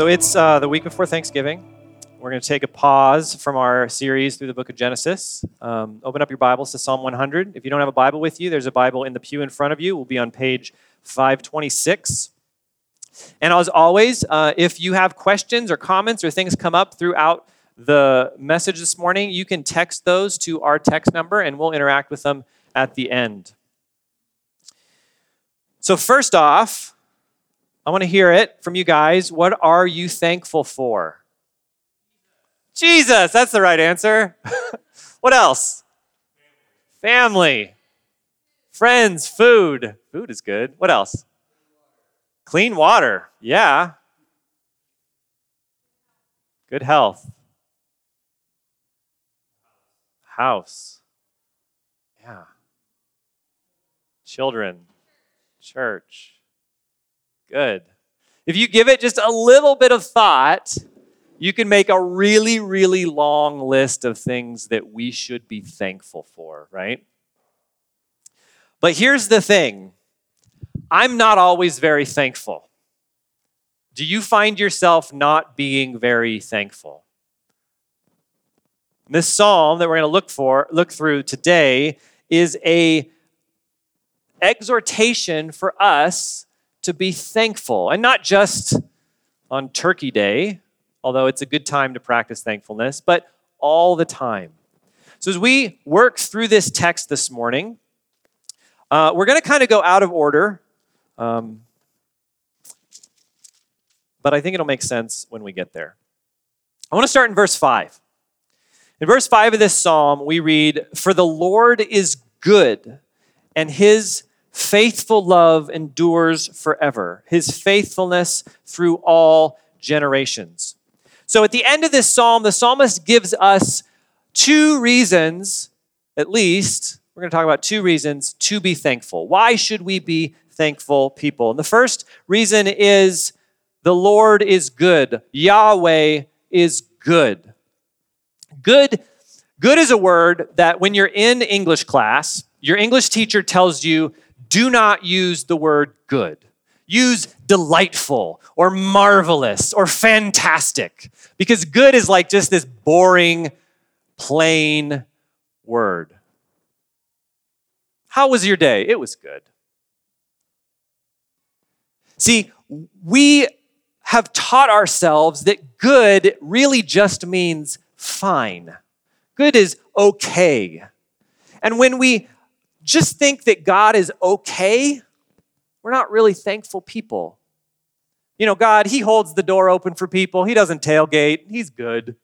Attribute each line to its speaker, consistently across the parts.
Speaker 1: So it's uh, the week before Thanksgiving. We're going to take a pause from our series through the book of Genesis. Um, open up your Bibles to Psalm 100. If you don't have a Bible with you, there's a Bible in the pew in front of you. We'll be on page 526. And as always, uh, if you have questions or comments or things come up throughout the message this morning, you can text those to our text number and we'll interact with them at the end. So, first off, I want to hear it from you guys. What are you thankful for? Jesus, that's the right answer. what else? Family. Friends, food. Food is good. What else? Clean water. Yeah. Good health. House. Yeah. Children. Church. Good. If you give it just a little bit of thought, you can make a really, really long list of things that we should be thankful for, right? But here's the thing I'm not always very thankful. Do you find yourself not being very thankful? This psalm that we're going to look for, look through today is a exhortation for us to be thankful, and not just on Turkey Day, although it's a good time to practice thankfulness, but all the time. So, as we work through this text this morning, uh, we're going to kind of go out of order, um, but I think it'll make sense when we get there. I want to start in verse 5. In verse 5 of this psalm, we read, For the Lord is good, and his faithful love endures forever, his faithfulness through all generations. So at the end of this psalm, the psalmist gives us two reasons, at least, we're going to talk about two reasons to be thankful. Why should we be thankful people? And the first reason is the Lord is good. Yahweh is good. Good good is a word that when you're in English class, your English teacher tells you do not use the word good. Use delightful or marvelous or fantastic because good is like just this boring, plain word. How was your day? It was good. See, we have taught ourselves that good really just means fine. Good is okay. And when we just think that God is okay, we're not really thankful people. You know, God, He holds the door open for people, He doesn't tailgate, He's good.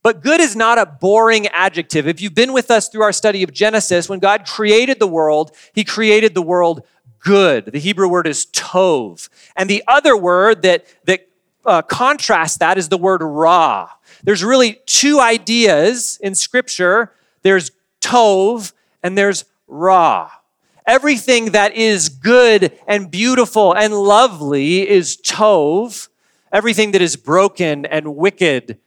Speaker 1: But good is not a boring adjective. If you've been with us through our study of Genesis, when God created the world, He created the world good. The Hebrew word is tov. And the other word that, that uh, contrasts that is the word ra. There's really two ideas in Scripture there's tov and there's ra. Everything that is good and beautiful and lovely is tov. Everything that is broken and wicked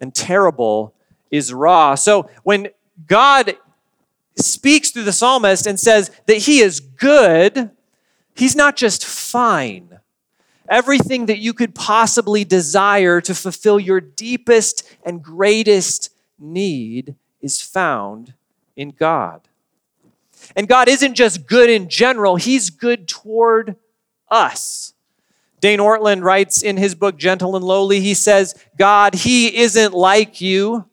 Speaker 1: and terrible is ra. So when God speaks through the psalmist and says that he is good, he's not just fine. Everything that you could possibly desire to fulfill your deepest and greatest need is found in God. And God isn't just good in general, He's good toward us. Dane Ortlund writes in his book, Gentle and Lowly, he says, God, He isn't like you.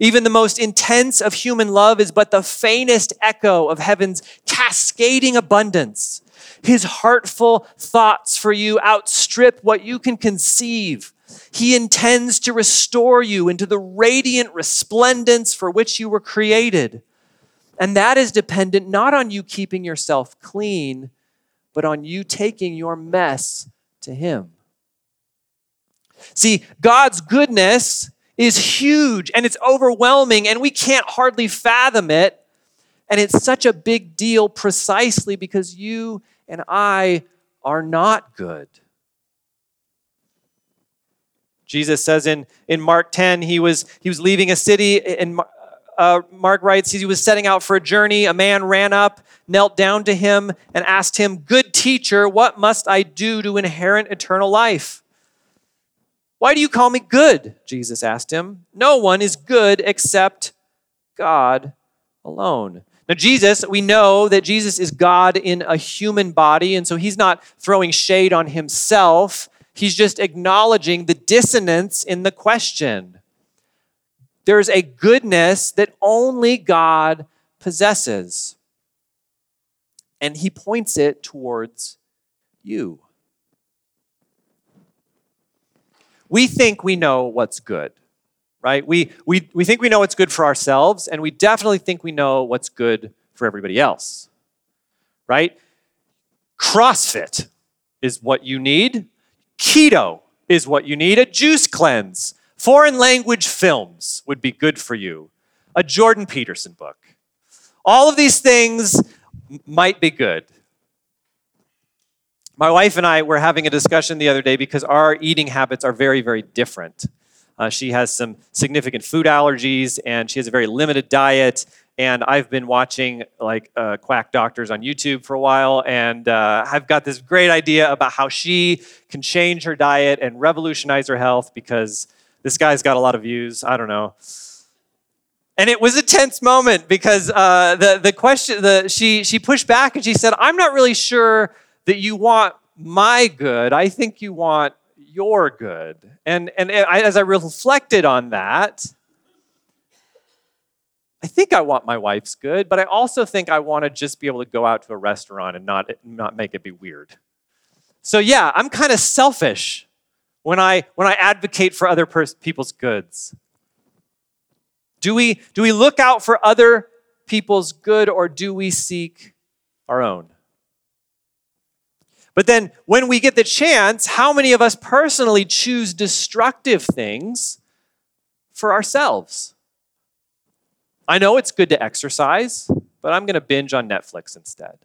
Speaker 1: Even the most intense of human love is but the faintest echo of heaven's cascading abundance. His heartful thoughts for you outstrip what you can conceive. He intends to restore you into the radiant resplendence for which you were created. And that is dependent not on you keeping yourself clean, but on you taking your mess to Him. See, God's goodness is huge and it's overwhelming, and we can't hardly fathom it. And it's such a big deal precisely because you and I are not good. Jesus says in, in Mark 10, he was, he was leaving a city, and uh, Mark writes, he was setting out for a journey. A man ran up, knelt down to him, and asked him, Good teacher, what must I do to inherit eternal life? Why do you call me good? Jesus asked him. No one is good except God alone. Now, Jesus, we know that Jesus is God in a human body, and so he's not throwing shade on himself. He's just acknowledging the dissonance in the question. There's a goodness that only God possesses, and he points it towards you. we think we know what's good, right? We, we, we think we know what's good for ourselves, and we definitely think we know what's good for everybody else, right? CrossFit is what you need. Keto is what you need. A juice cleanse. Foreign language films would be good for you. A Jordan Peterson book. All of these things might be good. My wife and I were having a discussion the other day because our eating habits are very, very different. Uh, she has some significant food allergies and she has a very limited diet. And I've been watching like uh, quack doctors on YouTube for a while, and uh, I've got this great idea about how she can change her diet and revolutionize her health because this guy's got a lot of views. I don't know. And it was a tense moment because uh, the the question the she she pushed back and she said, "I'm not really sure that you want my good. I think you want your good. And, and as I reflected on that, I think I want my wife's good, but I also think I want to just be able to go out to a restaurant and not, not make it be weird. So yeah, I'm kind of selfish when I when I advocate for other pers- people's goods. Do we do we look out for other people's good or do we seek our own? But then when we get the chance, how many of us personally choose destructive things for ourselves? I know it's good to exercise, but I'm going to binge on Netflix instead.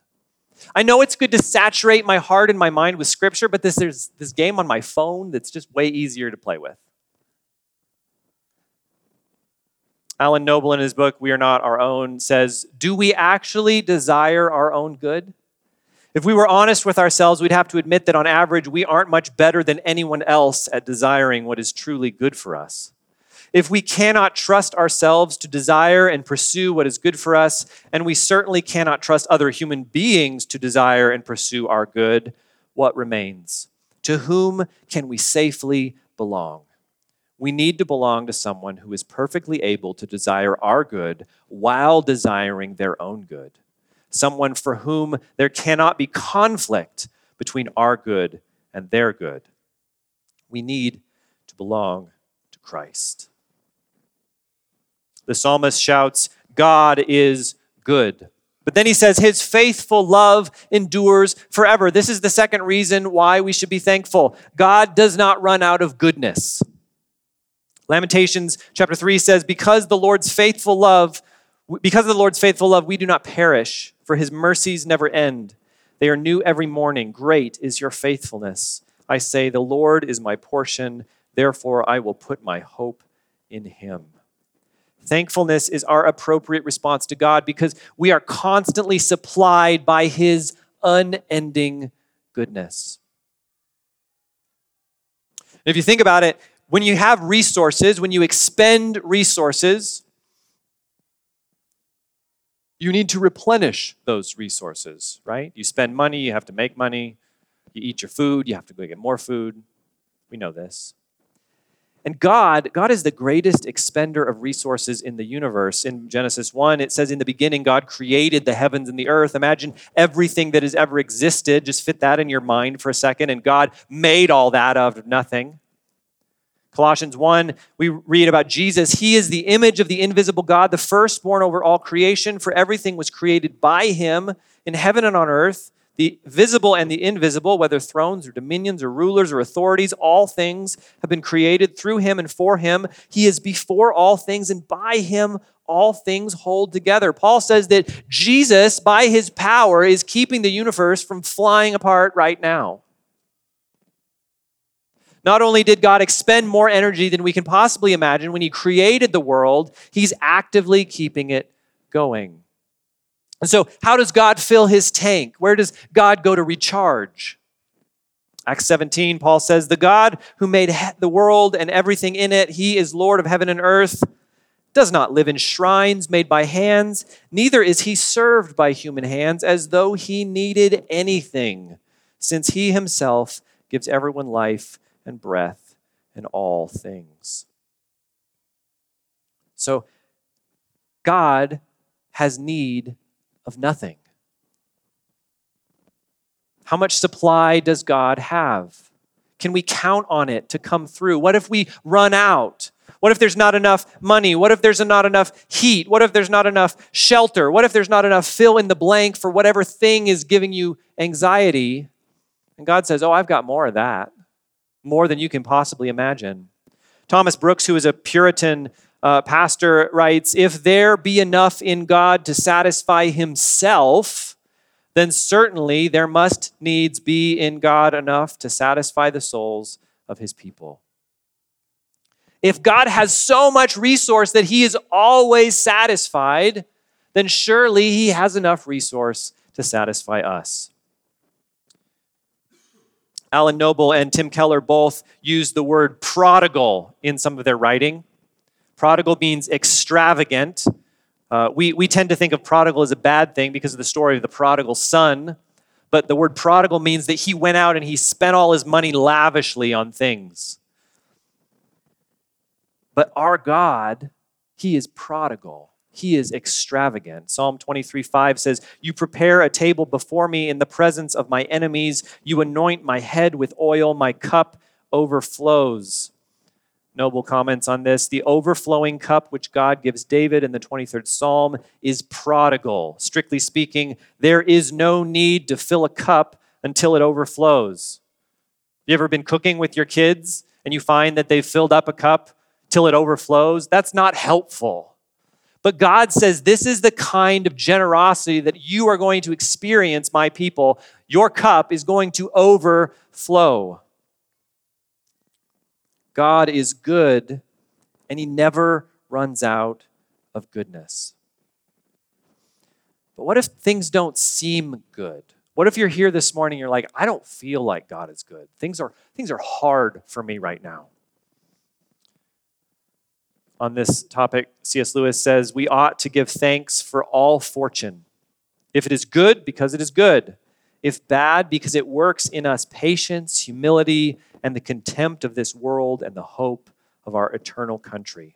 Speaker 1: I know it's good to saturate my heart and my mind with scripture, but this, there's this game on my phone that's just way easier to play with. Alan Noble, in his book, We Are Not Our Own, says Do we actually desire our own good? If we were honest with ourselves, we'd have to admit that on average, we aren't much better than anyone else at desiring what is truly good for us. If we cannot trust ourselves to desire and pursue what is good for us, and we certainly cannot trust other human beings to desire and pursue our good, what remains? To whom can we safely belong? We need to belong to someone who is perfectly able to desire our good while desiring their own good someone for whom there cannot be conflict between our good and their good. We need to belong to Christ. The psalmist shouts, God is good. But then he says, His faithful love endures forever. This is the second reason why we should be thankful. God does not run out of goodness. Lamentations chapter 3 says, Because the Lord's faithful love, because of the Lord's faithful love, we do not perish for his mercies never end. They are new every morning. Great is your faithfulness. I say, The Lord is my portion, therefore I will put my hope in him. Thankfulness is our appropriate response to God because we are constantly supplied by his unending goodness. If you think about it, when you have resources, when you expend resources, you need to replenish those resources, right? You spend money, you have to make money. You eat your food, you have to go get more food. We know this. And God, God is the greatest expender of resources in the universe. In Genesis 1, it says, In the beginning, God created the heavens and the earth. Imagine everything that has ever existed. Just fit that in your mind for a second. And God made all that out of nothing. Colossians 1, we read about Jesus. He is the image of the invisible God, the firstborn over all creation, for everything was created by him in heaven and on earth, the visible and the invisible, whether thrones or dominions or rulers or authorities, all things have been created through him and for him. He is before all things, and by him all things hold together. Paul says that Jesus, by his power, is keeping the universe from flying apart right now. Not only did God expend more energy than we can possibly imagine when He created the world, He's actively keeping it going. And so, how does God fill His tank? Where does God go to recharge? Acts 17, Paul says, The God who made the world and everything in it, he is Lord of heaven and earth, does not live in shrines made by hands, neither is he served by human hands as though he needed anything, since he himself gives everyone life and breath and all things. So, God has need of nothing. How much supply does God have? Can we count on it to come through? What if we run out? What if there's not enough money? What if there's not enough heat? What if there's not enough shelter? What if there's not enough fill in the blank for whatever thing is giving you anxiety? And God says, Oh, I've got more of that, more than you can possibly imagine. Thomas Brooks, who is a Puritan uh, pastor, writes If there be enough in God to satisfy himself, then certainly there must needs be in God enough to satisfy the souls of his people. If God has so much resource that he is always satisfied, then surely he has enough resource to satisfy us. Alan Noble and Tim Keller both use the word prodigal in some of their writing. Prodigal means extravagant, uh, we, we tend to think of prodigal as a bad thing because of the story of the prodigal son, but the word prodigal means that he went out and he spent all his money lavishly on things. But our God, he is prodigal. He is extravagant. Psalm 23 5 says, You prepare a table before me in the presence of my enemies. You anoint my head with oil. My cup overflows. Noble comments on this. The overflowing cup which God gives David in the 23rd Psalm is prodigal. Strictly speaking, there is no need to fill a cup until it overflows. You ever been cooking with your kids and you find that they've filled up a cup till it overflows? That's not helpful. But God says, This is the kind of generosity that you are going to experience, my people. Your cup is going to overflow. God is good and he never runs out of goodness. But what if things don't seem good? What if you're here this morning you're like, I don't feel like God is good. Things are things are hard for me right now. On this topic, C.S. Lewis says, we ought to give thanks for all fortune. If it is good, because it is good. If bad, because it works in us patience, humility, and the contempt of this world and the hope of our eternal country.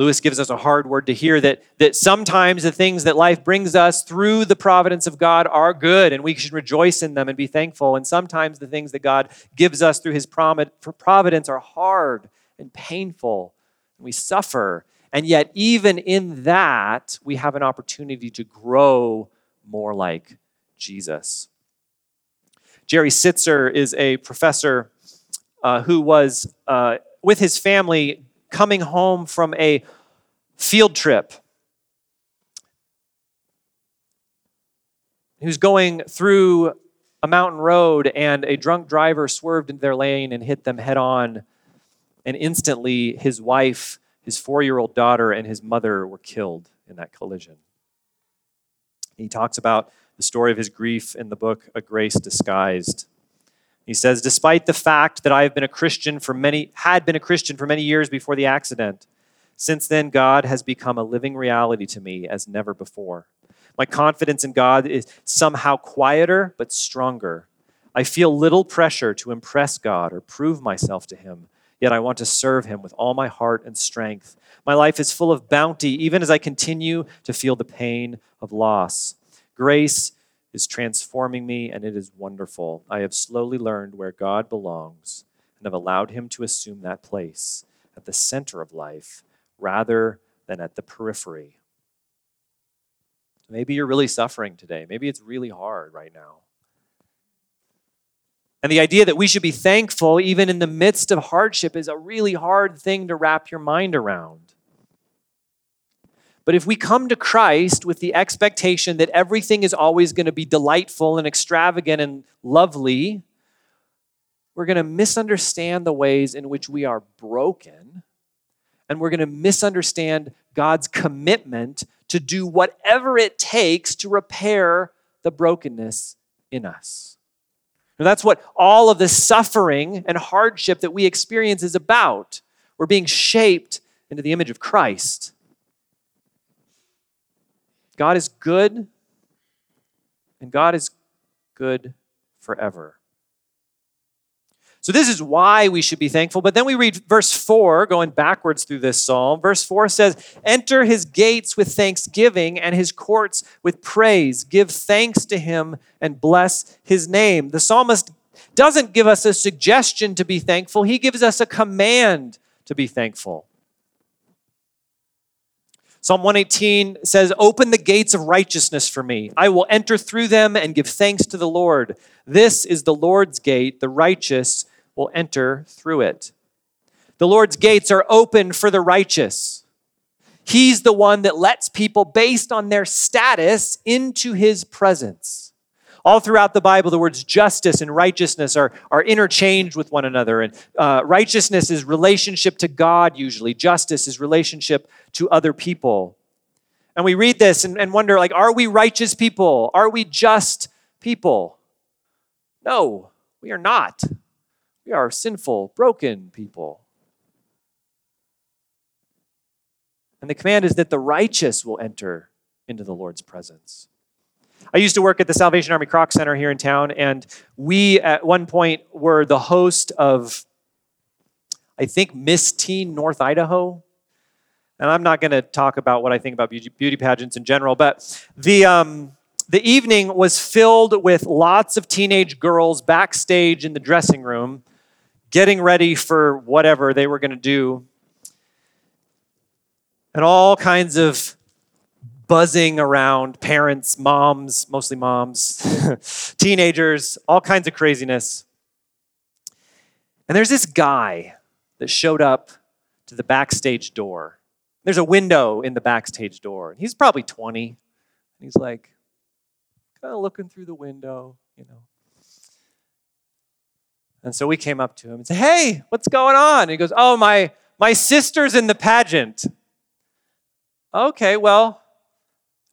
Speaker 1: Lewis gives us a hard word to hear that, that sometimes the things that life brings us through the providence of God are good and we should rejoice in them and be thankful. And sometimes the things that God gives us through his providence are hard and painful and we suffer. And yet, even in that, we have an opportunity to grow more like Jesus. Jerry Sittser is a professor uh, who was uh, with his family coming home from a field trip. He was going through a mountain road, and a drunk driver swerved into their lane and hit them head on. And instantly, his wife, his four year old daughter, and his mother were killed in that collision. He talks about the story of his grief in the book A Grace Disguised. He says, Despite the fact that I have been a Christian for many, had been a Christian for many years before the accident, since then God has become a living reality to me as never before. My confidence in God is somehow quieter but stronger. I feel little pressure to impress God or prove myself to Him, yet I want to serve Him with all my heart and strength. My life is full of bounty, even as I continue to feel the pain of loss. Grace is transforming me, and it is wonderful. I have slowly learned where God belongs and have allowed Him to assume that place at the center of life rather than at the periphery. Maybe you're really suffering today. Maybe it's really hard right now. And the idea that we should be thankful even in the midst of hardship is a really hard thing to wrap your mind around. But if we come to Christ with the expectation that everything is always going to be delightful and extravagant and lovely, we're going to misunderstand the ways in which we are broken. And we're going to misunderstand God's commitment to do whatever it takes to repair the brokenness in us. And that's what all of the suffering and hardship that we experience is about. We're being shaped into the image of Christ. God is good, and God is good forever. So, this is why we should be thankful. But then we read verse 4, going backwards through this psalm. Verse 4 says, Enter his gates with thanksgiving and his courts with praise. Give thanks to him and bless his name. The psalmist doesn't give us a suggestion to be thankful, he gives us a command to be thankful. Psalm 118 says, Open the gates of righteousness for me. I will enter through them and give thanks to the Lord. This is the Lord's gate. The righteous will enter through it. The Lord's gates are open for the righteous. He's the one that lets people, based on their status, into his presence. All throughout the Bible, the words justice and righteousness are, are interchanged with one another. And uh, righteousness is relationship to God, usually. Justice is relationship to other people. And we read this and, and wonder, like, are we righteous people? Are we just people? No, we are not. We are sinful, broken people. And the command is that the righteous will enter into the Lord's presence. I used to work at the Salvation Army Kroc Center here in town, and we at one point were the host of, I think, Miss Teen North Idaho. And I'm not going to talk about what I think about beauty, pageants in general, but the, um, the evening was filled with lots of teenage girls backstage in the dressing room getting ready for whatever they were going to do. And all kinds of buzzing around parents, moms, mostly moms, teenagers, all kinds of craziness. And there's this guy that showed up to the backstage door. There's a window in the backstage door. He's probably 20. And he's like, kind of looking through the window, you know. And so we came up to him and said, Hey, what's going on? And he goes, Oh, my, my sister's in the pageant. Okay, well,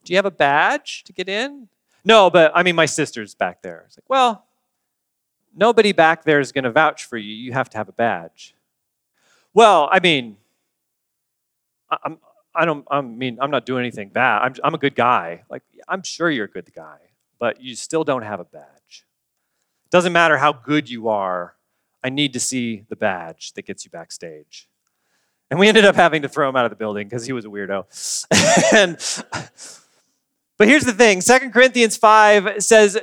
Speaker 1: do you have a badge to get in? No, but I mean, my sister's back there. It's like, well, nobody back there is going to vouch for you. You have to have a badge. Well, I mean, I'm, I don't, I mean, I'm not doing anything bad. I'm, I'm a good guy. Like, I'm sure you're a good guy, but you still don't have a badge. It Doesn't matter how good you are. I need to see the badge that gets you backstage. And we ended up having to throw him out of the building because he was a weirdo. and but here's the thing 2 Corinthians 5 says,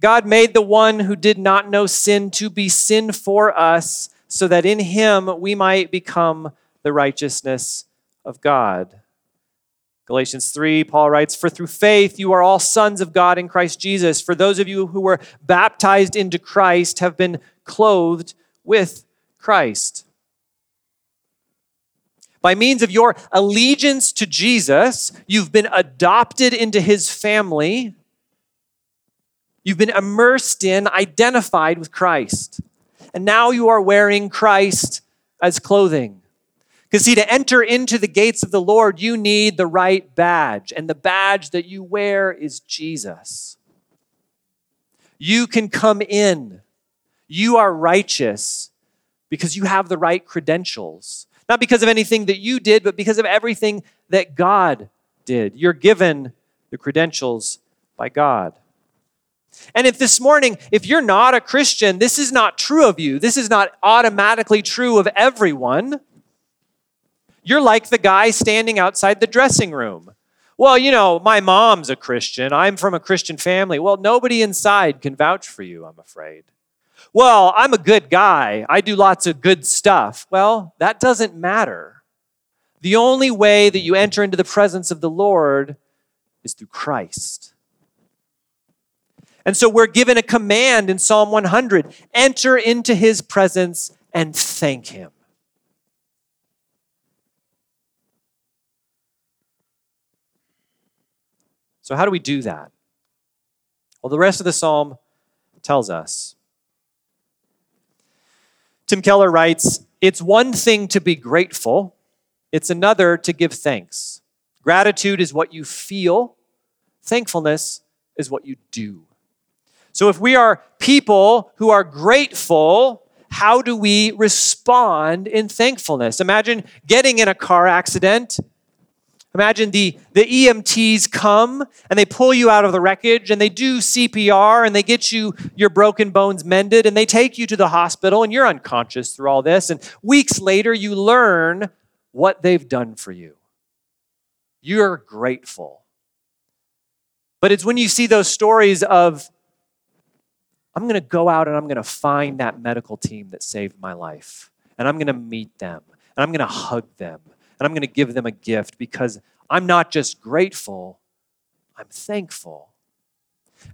Speaker 1: God made the one who did not know sin to be sin for us, so that in him we might become the righteousness of God. Galatians 3, Paul writes, For through faith you are all sons of God in Christ Jesus. For those of you who were baptized into Christ have been clothed with Christ. By means of your allegiance to Jesus, you've been adopted into his family. You've been immersed in, identified with Christ. And now you are wearing Christ as clothing. Because, see, to enter into the gates of the Lord, you need the right badge. And the badge that you wear is Jesus. You can come in. You are righteous because you have the right credentials. Not because of anything that you did, but because of everything that God did. You're given the credentials by God. And if this morning, if you're not a Christian, this is not true of you. This is not automatically true of everyone. You're like the guy standing outside the dressing room. Well, you know, my mom's a Christian. I'm from a Christian family. Well, nobody inside can vouch for you, I'm afraid. Well, I'm a good guy. I do lots of good stuff. Well, that doesn't matter. The only way that you enter into the presence of the Lord is through Christ. And so we're given a command in Psalm 100 enter into his presence and thank him. So, how do we do that? Well, the rest of the psalm tells us. Tim Keller writes It's one thing to be grateful, it's another to give thanks. Gratitude is what you feel, thankfulness is what you do. So if we are people who are grateful, how do we respond in thankfulness? Imagine getting in a car accident. Imagine the, the EMTs come and they pull you out of the wreckage and they do CPR and they get you your broken bones mended and they take you to the hospital and you're unconscious through all this. And weeks later, you learn what they've done for you. You're grateful. But it's when you see those stories of I'm going to go out and I'm going to find that medical team that saved my life. And I'm going to meet them. And I'm going to hug them. And I'm going to give them a gift because I'm not just grateful, I'm thankful.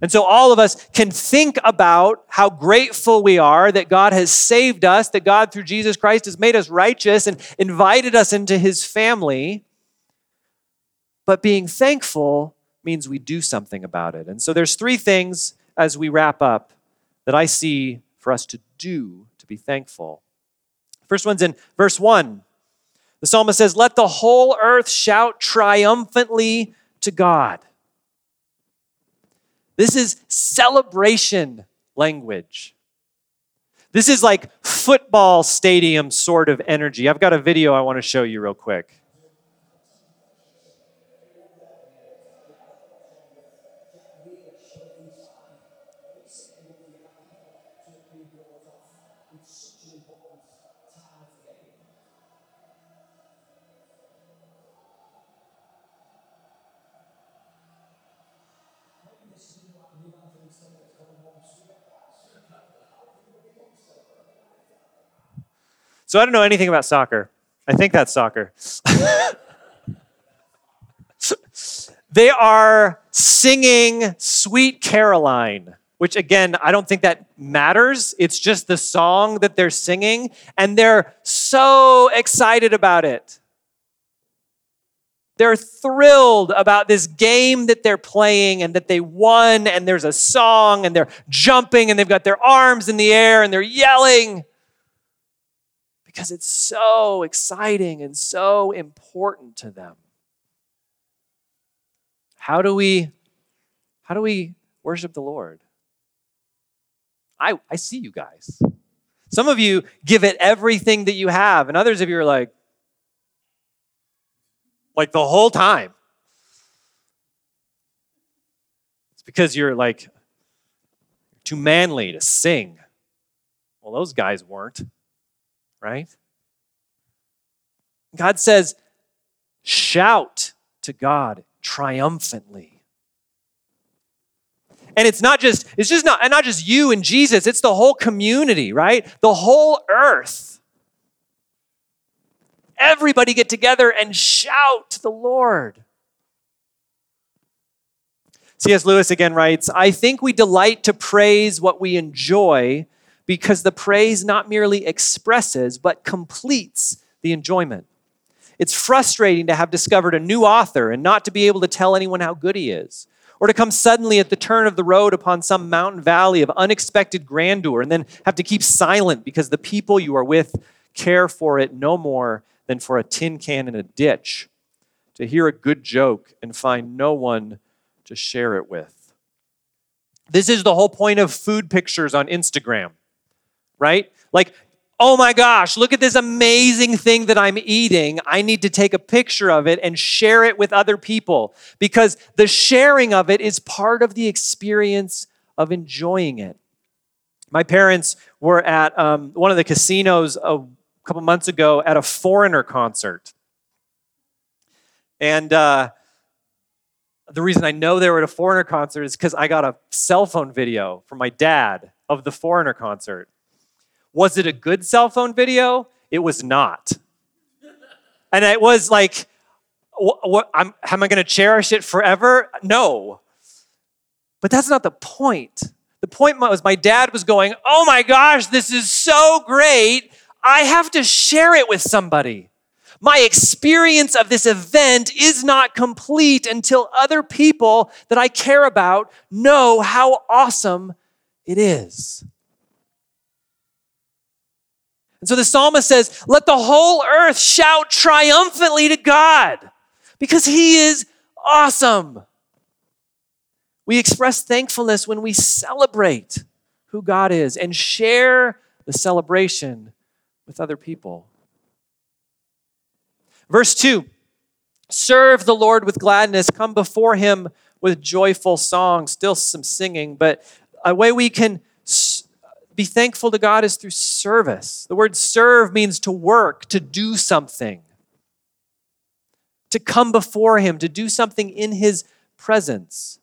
Speaker 1: And so all of us can think about how grateful we are that God has saved us, that God through Jesus Christ has made us righteous and invited us into his family. But being thankful means we do something about it. And so there's three things as we wrap up that I see for us to do to be thankful. First one's in verse 1. The psalmist says, Let the whole earth shout triumphantly to God. This is celebration language. This is like football stadium sort of energy. I've got a video I want to show you real quick. So I don't know anything about soccer. I think that's soccer. they are singing Sweet Caroline, which again, I don't think that matters. It's just the song that they're singing, and they're so excited about it. They're thrilled about this game that they're playing and that they won, and there's a song, and they're jumping, and they've got their arms in the air, and they're yelling because it's so exciting and so important to them. How do we how do we worship the Lord? I, I see you guys. Some of you give it everything that you have, and others of you are like, like the whole time. It's because you're like too manly to sing. Well, those guys weren't right? God says, shout to God triumphantly. And it's not just, it's just not, and not just you and Jesus, it's the whole community, right? The whole earth. Everybody get together and shout to the Lord. C.S. Lewis again writes I think we delight to praise what we enjoy because the praise not merely expresses, but completes the enjoyment. It's frustrating to have discovered a new author and not to be able to tell anyone how good he is, or to come suddenly at the turn of the road upon some mountain valley of unexpected grandeur and then have to keep silent because the people you are with care for it no more than for a tin can in a ditch, to hear a good joke and find no one to share it with. This is the whole point of food pictures on Instagram right? Like, oh my gosh, look at this amazing thing that I'm eating. I need to take a picture of it and share it with other people because the sharing of it is part of the experience of enjoying it. My parents were at um, one of the casinos a couple months ago at a Foreigner concert. And uh, the reason I know they were at a Foreigner concert is because I got a cell phone video from my dad of the Foreigner concert. Was it a good cell phone video? It was not. And it was like, what, what am I going to cherish it forever? No. But that's not the point. The point was my dad was going, Oh my gosh, this is so great. I have to share it with somebody. My experience of this event is not complete until other people that I care about know how awesome it is. And so the psalmist says, Let the whole earth shout triumphantly to God because he is awesome. We express thankfulness when we celebrate who God is and share the celebration with other people. Verse 2 Serve the Lord with gladness, come before him with joyful songs. Still some singing, but a way we can be thankful to God is through service. The word serve means to work, to do something, to come before him, to do something in his presence.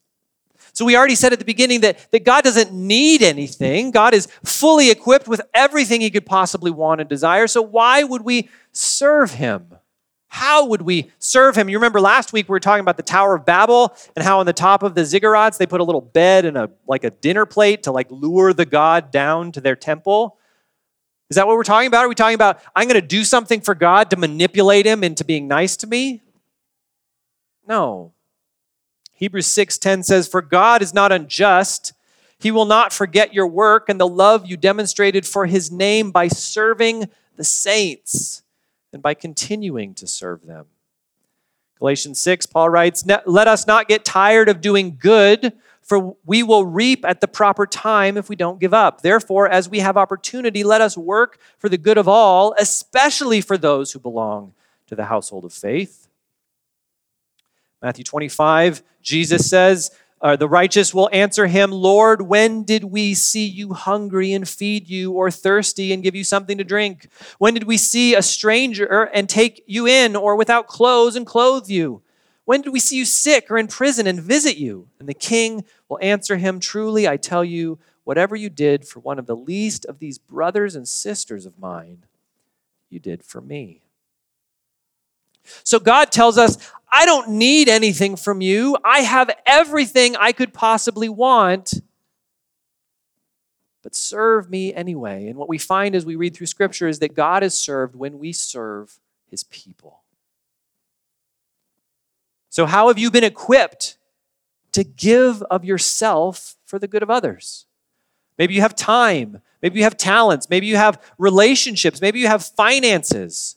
Speaker 1: So we already said at the beginning that, that God doesn't need anything. God is fully equipped with everything he could possibly want and desire. So why would we serve him? How would we serve him? You remember last week we were talking about the Tower of Babel and how on the top of the ziggurats they put a little bed and a like a dinner plate to like lure the god down to their temple. Is that what we're talking about? Are we talking about I'm going to do something for God to manipulate him into being nice to me? No. Hebrews 6:10 says, "For God is not unjust. He will not forget your work and the love you demonstrated for his name by serving the saints and by continuing to serve them." Galatians 6, Paul writes, "Let us not get tired of doing good, for we will reap at the proper time if we don't give up. Therefore, as we have opportunity, let us work for the good of all, especially for those who belong to the household of faith." Matthew 25, Jesus says, uh, The righteous will answer him, Lord, when did we see you hungry and feed you, or thirsty and give you something to drink? When did we see a stranger and take you in, or without clothes and clothe you? When did we see you sick or in prison and visit you? And the king will answer him, Truly, I tell you, whatever you did for one of the least of these brothers and sisters of mine, you did for me. So God tells us, I don't need anything from you. I have everything I could possibly want. But serve me anyway. And what we find as we read through Scripture is that God is served when we serve his people. So, how have you been equipped to give of yourself for the good of others? Maybe you have time. Maybe you have talents. Maybe you have relationships. Maybe you have finances.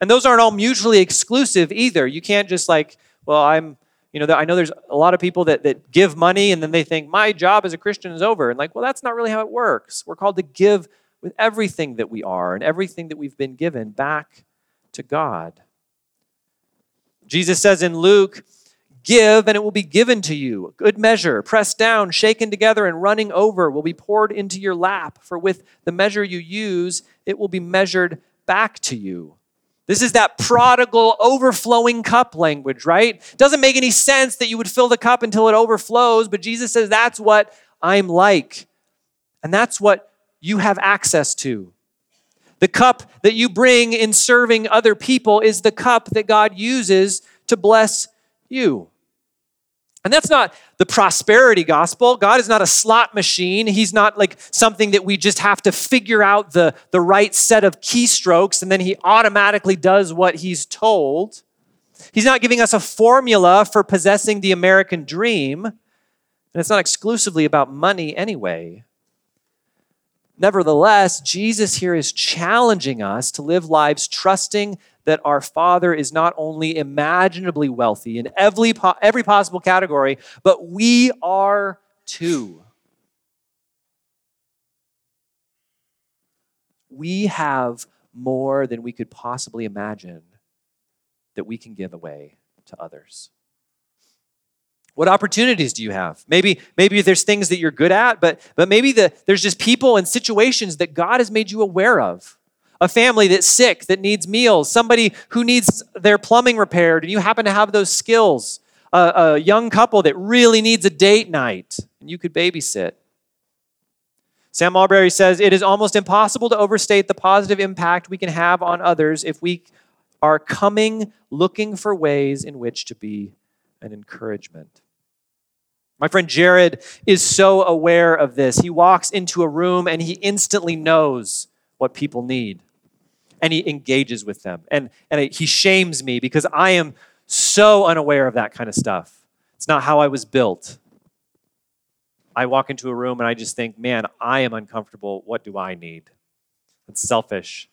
Speaker 1: And those aren't all mutually exclusive either. You can't just like, well, I'm, you know, I know there's a lot of people that, that give money and then they think my job as a Christian is over. And like, well, that's not really how it works. We're called to give with everything that we are and everything that we've been given back to God. Jesus says in Luke, Give, and it will be given to you. Good measure, pressed down, shaken together, and running over will be poured into your lap. For with the measure you use, it will be measured back to you. This is that prodigal overflowing cup language, right? Doesn't make any sense that you would fill the cup until it overflows, but Jesus says that's what I'm like. And that's what you have access to. The cup that you bring in serving other people is the cup that God uses to bless you. And that's not the prosperity gospel. God is not a slot machine. He's not like something that we just have to figure out the, the right set of keystrokes and then he automatically does what he's told. He's not giving us a formula for possessing the American dream. And it's not exclusively about money anyway. Nevertheless, Jesus here is challenging us to live lives trusting that our Father is not only imaginably wealthy in every, every possible category, but we are too. We have more than we could possibly imagine that we can give away to others. What opportunities do you have? Maybe, maybe there's things that you're good at, but, but maybe the, there's just people and situations that God has made you aware of a family that's sick, that needs meals, somebody who needs their plumbing repaired, and you happen to have those skills, a, a young couple that really needs a date night, and you could babysit. Sam Allberry says it is almost impossible to overstate the positive impact we can have on others if we are coming looking for ways in which to be an encouragement. My friend Jared is so aware of this. He walks into a room and he instantly knows what people need. And he engages with them. And, and he shames me because I am so unaware of that kind of stuff. It's not how I was built. I walk into a room and I just think, man, I am uncomfortable. What do I need? It's selfish.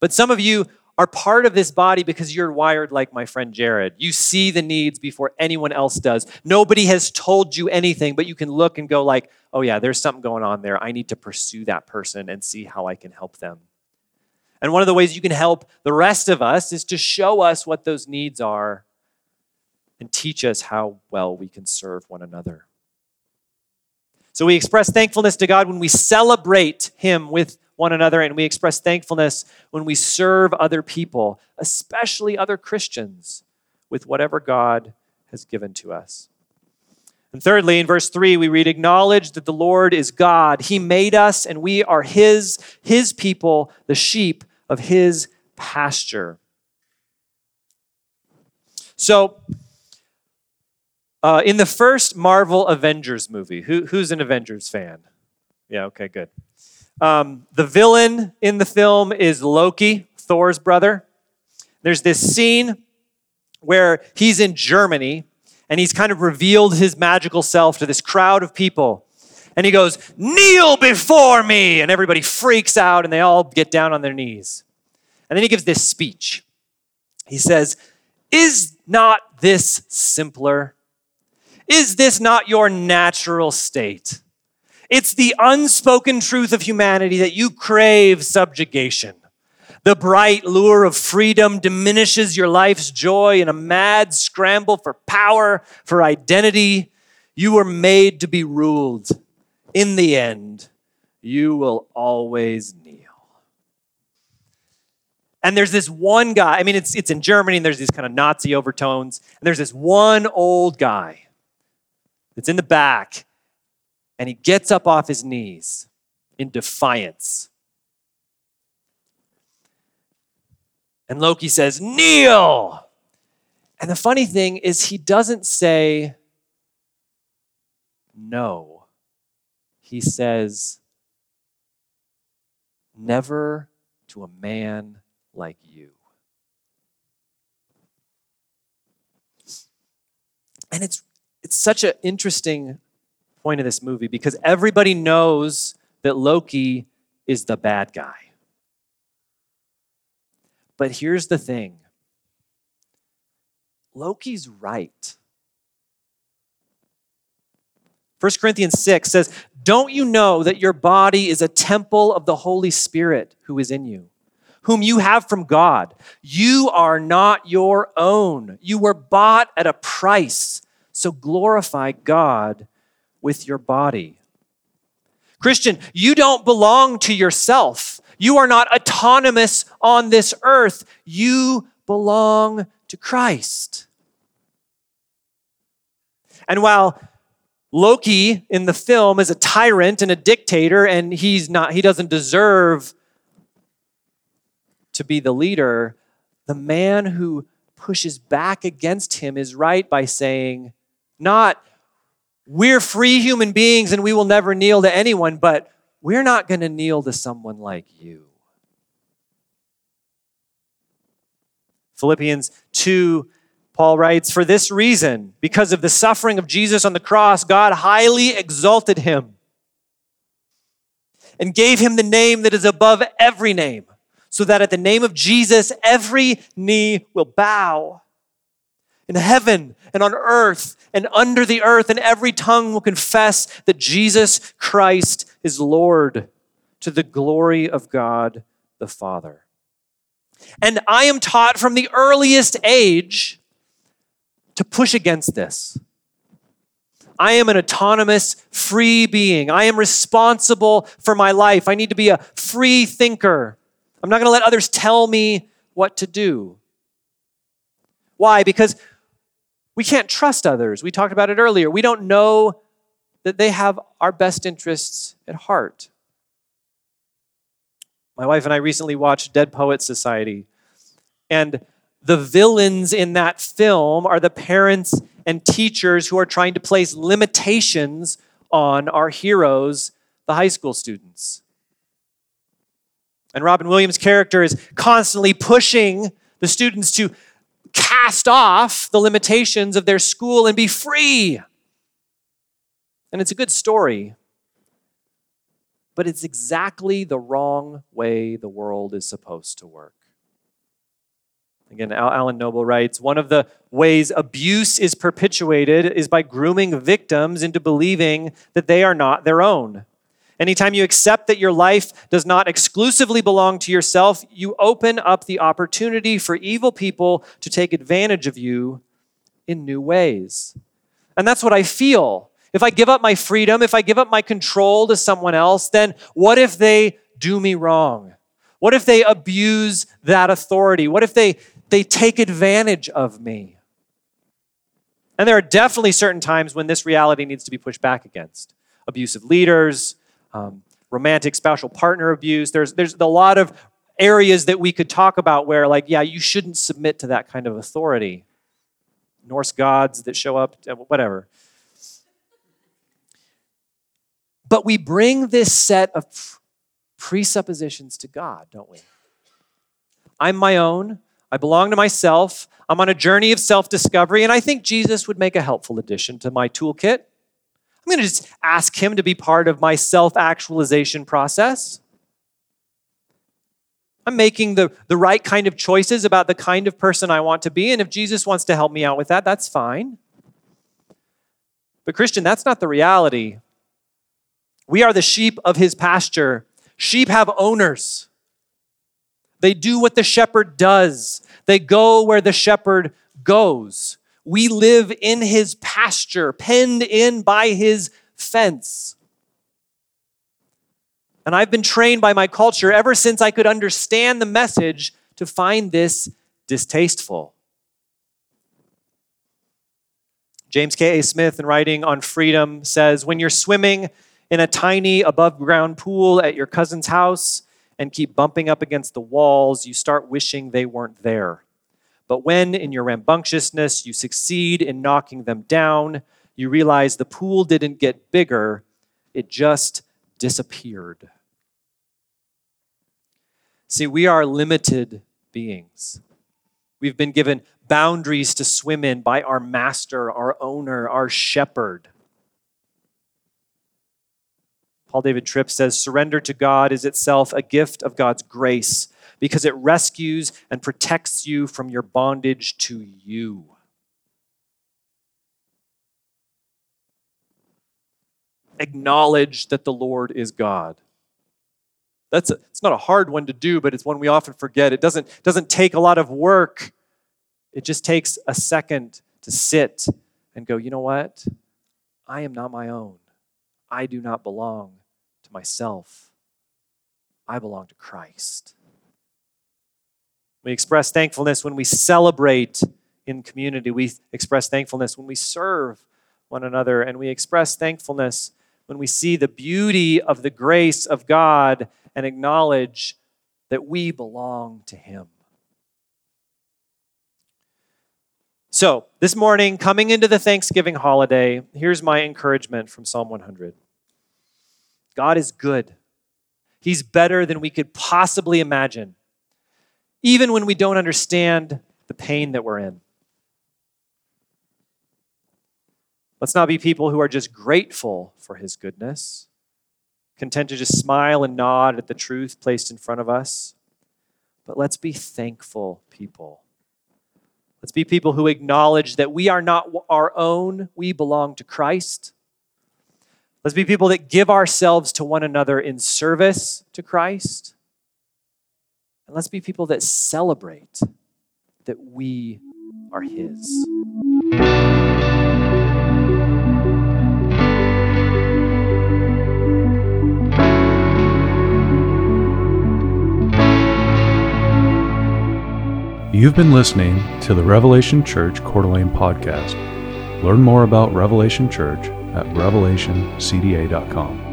Speaker 1: But some of you are part of this body because you're wired like my friend Jared. You see the needs before anyone else does. Nobody has told you anything, but you can look and go like, "Oh yeah, there's something going on there. I need to pursue that person and see how I can help them." And one of the ways you can help the rest of us is to show us what those needs are and teach us how well we can serve one another. So we express thankfulness to God when we celebrate Him with one another, and we express thankfulness when we serve other people, especially other Christians, with whatever God has given to us. And thirdly, in verse 3, we read, Acknowledge that the Lord is God. He made us, and we are His, His people, the sheep of His pasture. So, uh, in the first Marvel Avengers movie, who, who's an Avengers fan? Yeah, okay, good. Um, the villain in the film is Loki, Thor's brother. There's this scene where he's in Germany and he's kind of revealed his magical self to this crowd of people. And he goes, Kneel before me! And everybody freaks out and they all get down on their knees. And then he gives this speech. He says, Is not this simpler? Is this not your natural state? It's the unspoken truth of humanity that you crave subjugation. The bright lure of freedom diminishes your life's joy in a mad scramble for power, for identity. You were made to be ruled. In the end, you will always kneel. And there's this one guy, I mean, it's, it's in Germany, and there's these kind of Nazi overtones. And there's this one old guy that's in the back, and he gets up off his knees in defiance. And Loki says, Kneel! And the funny thing is, he doesn't say no. He says, Never to a man like you. And it's it's such an interesting point of this movie because everybody knows that Loki is the bad guy. But here's the thing Loki's right. 1 Corinthians 6 says, Don't you know that your body is a temple of the Holy Spirit who is in you, whom you have from God? You are not your own. You were bought at a price. So glorify God with your body. Christian, you don't belong to yourself. You are not autonomous on this earth. You belong to Christ. And while Loki in the film is a tyrant and a dictator and he's not he doesn't deserve to be the leader, the man who pushes back against him is right by saying not we're free human beings and we will never kneel to anyone, but we're not going to kneel to someone like you. Philippians 2, Paul writes, For this reason, because of the suffering of Jesus on the cross, God highly exalted him and gave him the name that is above every name, so that at the name of Jesus, every knee will bow in heaven and on earth and under the earth, and every tongue will confess that Jesus Christ is Lord to the glory of God the Father. And I am taught from the earliest age to push against this. I am an autonomous, free being. I am responsible for my life. I need to be a free thinker. I'm not going to let others tell me what to do. Why? Because we can't trust others. We talked about it earlier. We don't know that they have our best interests at heart. My wife and I recently watched Dead Poets Society, and the villains in that film are the parents and teachers who are trying to place limitations on our heroes, the high school students. And Robin Williams' character is constantly pushing the students to cast off the limitations of their school and be free. And it's a good story, but it's exactly the wrong way the world is supposed to work. Again, Alan Noble writes One of the ways abuse is perpetuated is by grooming victims into believing that they are not their own. Anytime you accept that your life does not exclusively belong to yourself, you open up the opportunity for evil people to take advantage of you in new ways. And that's what I feel. If I give up my freedom, if I give up my control to someone else, then what if they do me wrong? What if they abuse that authority? What if they, they take advantage of me? And there are definitely certain times when this reality needs to be pushed back against abusive leaders, um, romantic spousal partner abuse. There's, there's a lot of areas that we could talk about where, like, yeah, you shouldn't submit to that kind of authority. Norse gods that show up, uh, whatever. But we bring this set of presuppositions to God, don't we? I'm my own. I belong to myself. I'm on a journey of self discovery, and I think Jesus would make a helpful addition to my toolkit. I'm going to just ask him to be part of my self actualization process. I'm making the, the right kind of choices about the kind of person I want to be. And if Jesus wants to help me out with that, that's fine. But, Christian, that's not the reality. We are the sheep of his pasture. Sheep have owners. They do what the shepherd does, they go where the shepherd goes. We live in his pasture, penned in by his fence. And I've been trained by my culture ever since I could understand the message to find this distasteful. James K.A. Smith, in writing on freedom, says When you're swimming in a tiny above ground pool at your cousin's house and keep bumping up against the walls, you start wishing they weren't there. But when, in your rambunctiousness, you succeed in knocking them down, you realize the pool didn't get bigger, it just disappeared. See, we are limited beings. We've been given boundaries to swim in by our master, our owner, our shepherd. Paul David Tripp says surrender to God is itself a gift of God's grace because it rescues and protects you from your bondage to you. acknowledge that the Lord is God. That's a, it's not a hard one to do, but it's one we often forget. It doesn't, doesn't take a lot of work. It just takes a second to sit and go, you know what? I am not my own. I do not belong to myself. I belong to Christ. We express thankfulness when we celebrate in community. We express thankfulness when we serve one another, and we express thankfulness when we see the beauty of the grace of God and acknowledge that we belong to Him. So, this morning, coming into the Thanksgiving holiday, here's my encouragement from Psalm 100 God is good, He's better than we could possibly imagine, even when we don't understand the pain that we're in. Let's not be people who are just grateful for his goodness, content to just smile and nod at the truth placed in front of us. But let's be thankful people. Let's be people who acknowledge that we are not our own, we belong to Christ. Let's be people that give ourselves to one another in service to Christ. And let's be people that celebrate that we are His.
Speaker 2: You've been listening to the Revelation Church Coeur d'Alene podcast. Learn more about Revelation Church at revelationcda.com.